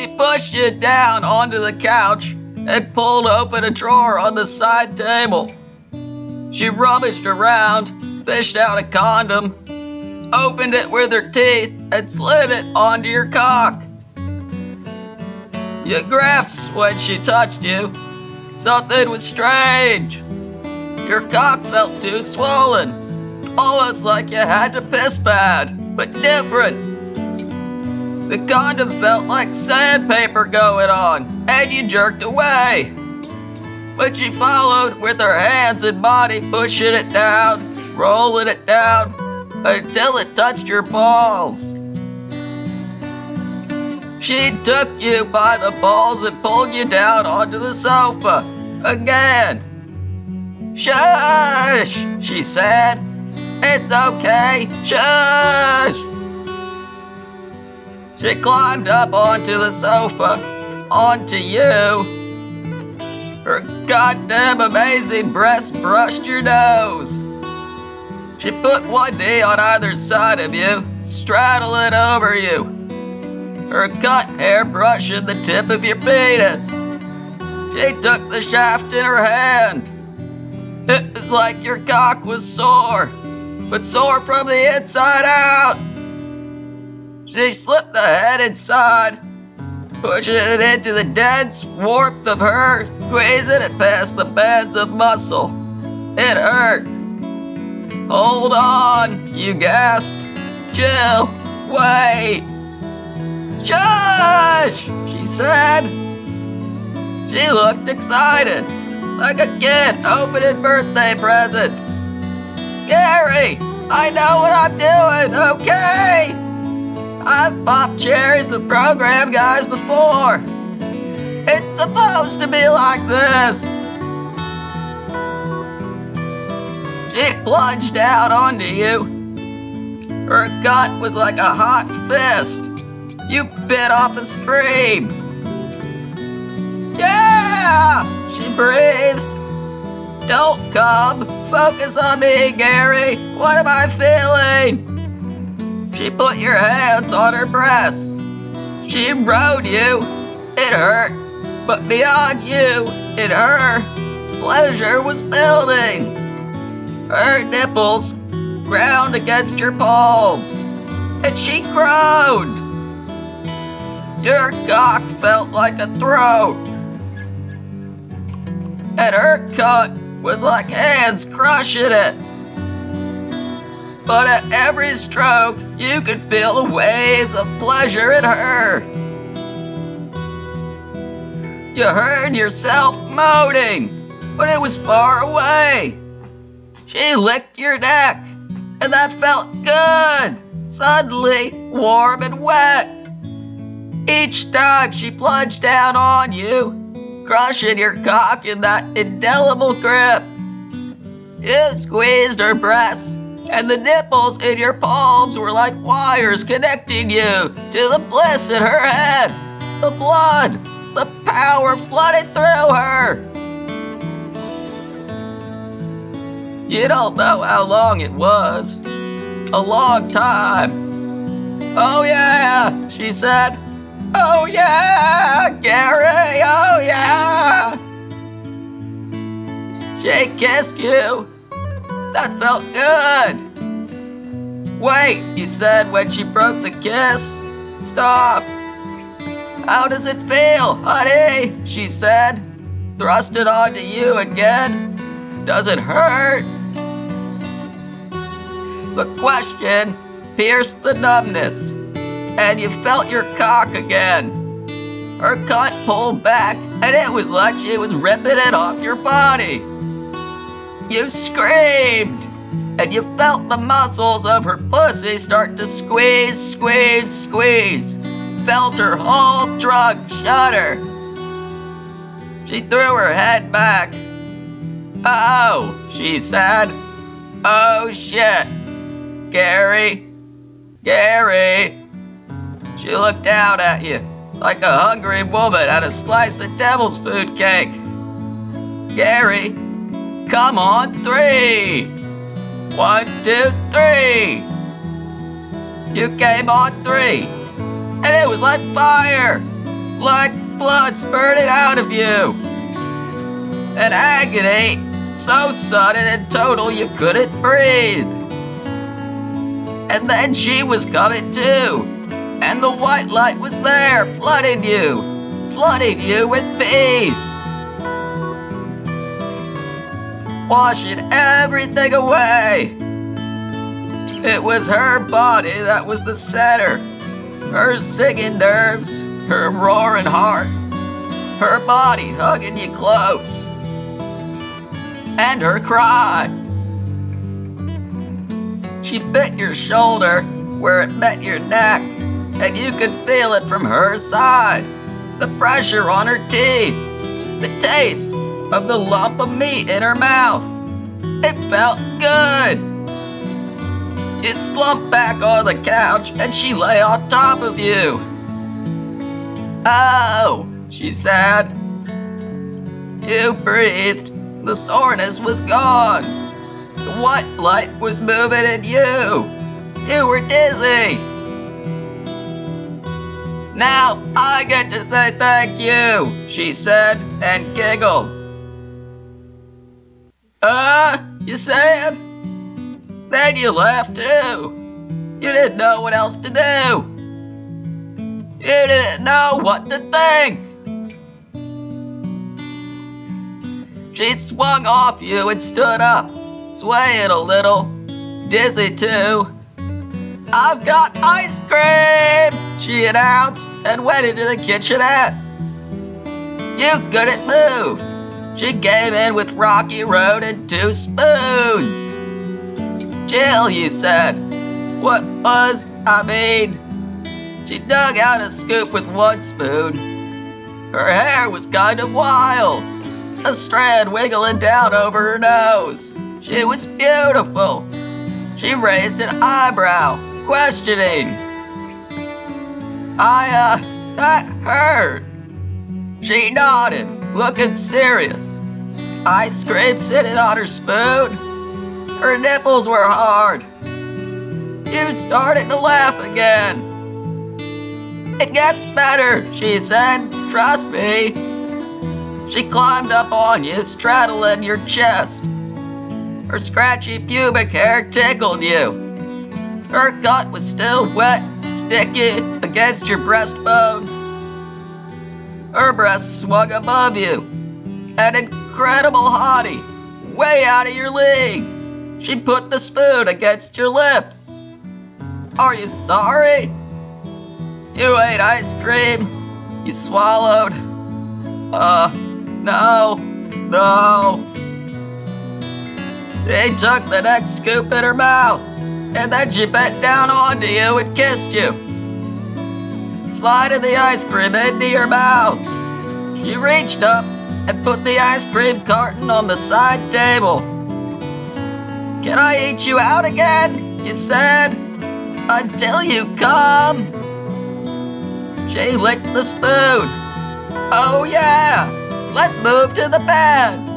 she pushed you down onto the couch and pulled open a drawer on the side table. She rummaged around, fished out a condom, opened it with her teeth, and slid it onto your cock. You grasped when she touched you. Something was strange. Your cock felt too swollen, almost like you had to piss bad, but different. The condom felt like sandpaper going on, and you jerked away. But she followed with her hands and body, pushing it down, rolling it down, until it touched your balls. She took you by the balls and pulled you down onto the sofa. Again. Shush, she said. It's okay. Shush. She climbed up onto the sofa, onto you. Her goddamn amazing breast brushed your nose. She put one knee on either side of you, straddling over you. Her cut hair brushing the tip of your penis. She took the shaft in her hand. It was like your cock was sore, but sore from the inside out. She slipped the head inside, pushing it into the dense warmth of her, squeezing it past the bands of muscle. It hurt. Hold on, you gasped. Jill, wait. Shush, she said. She looked excited, like a kid opening birthday presents. Gary, I know what I'm doing, okay? I've popped cherries with program guys before. It's supposed to be like this. She plunged out onto you. Her gut was like a hot fist. You bit off a scream. Yeah! She breathed. Don't come. Focus on me, Gary. What am I feeling? She put your hands on her breasts. She rode you. It hurt. But beyond you, in her, pleasure was building. Her nipples ground against your palms, and she groaned. Your cock felt like a throat, and her cut was like hands crushing it. But at every stroke, you could feel the waves of pleasure in her. You heard yourself moaning, but it was far away. She licked your neck, and that felt good, suddenly warm and wet. Each time she plunged down on you, crushing your cock in that indelible grip. You squeezed her breasts, and the nipples in your palms were like wires connecting you to the bliss in her head. The blood, the power flooded through her. You don't know how long it was. A long time. Oh, yeah, she said. Oh, yeah, Gary, oh, yeah. She kissed you. That felt good. Wait, you said when she broke the kiss. Stop. How does it feel, honey? She said, thrust it onto you again. Does it hurt? The question pierced the numbness, and you felt your cock again. Her cunt pulled back, and it was like she was ripping it off your body. You screamed, and you felt the muscles of her pussy start to squeeze, squeeze, squeeze. Felt her whole trunk shudder. She threw her head back. Oh, she said. Oh shit. Gary, Gary. She looked out at you like a hungry woman at a slice of devil's food cake. Gary, come on three. One, two, three. You came on three, and it was like fire. like blood spurted out of you. An agony so sudden and total you couldn't breathe. And then she was coming too, and the white light was there, flooding you, flooding you with peace. Washing everything away. It was her body that was the center, her singing nerves, her roaring heart, her body hugging you close, and her cry. She bit your shoulder where it met your neck, and you could feel it from her side. The pressure on her teeth, the taste of the lump of meat in her mouth. It felt good. It slumped back on the couch and she lay on top of you. Oh, she said. You breathed. The soreness was gone. The white light was moving in you. You were dizzy. Now I get to say thank you, she said and giggled. Uh, you said? Then you laughed too. You didn't know what else to do. You didn't know what to think. She swung off you and stood up, swaying a little, dizzy too. I've got ice cream, she announced and went into the kitchenette. You couldn't move. She came in with Rocky Road and two spoons. Jill, you said. What was, I mean, she dug out a scoop with one spoon. Her hair was kind of wild, a strand wiggling down over her nose. She was beautiful. She raised an eyebrow, questioning. I, uh, that hurt. She nodded, looking serious. Ice cream sitting on her spoon. Her nipples were hard. You started to laugh again. It gets better, she said. Trust me. She climbed up on you, straddling your chest. Her scratchy pubic hair tickled you. Her gut was still wet, sticky against your breastbone. Her breasts swung above you. An incredible hottie, way out of your league. She put the spoon against your lips. Are you sorry? You ate ice cream. You swallowed. Uh, no, no. She took the next scoop in her mouth, and then she bent down onto you and kissed you. Sliding the ice cream into your mouth. She reached up and put the ice cream carton on the side table. Can I eat you out again? You said. Until you come. She licked the spoon. Oh, yeah. Let's move to the bed.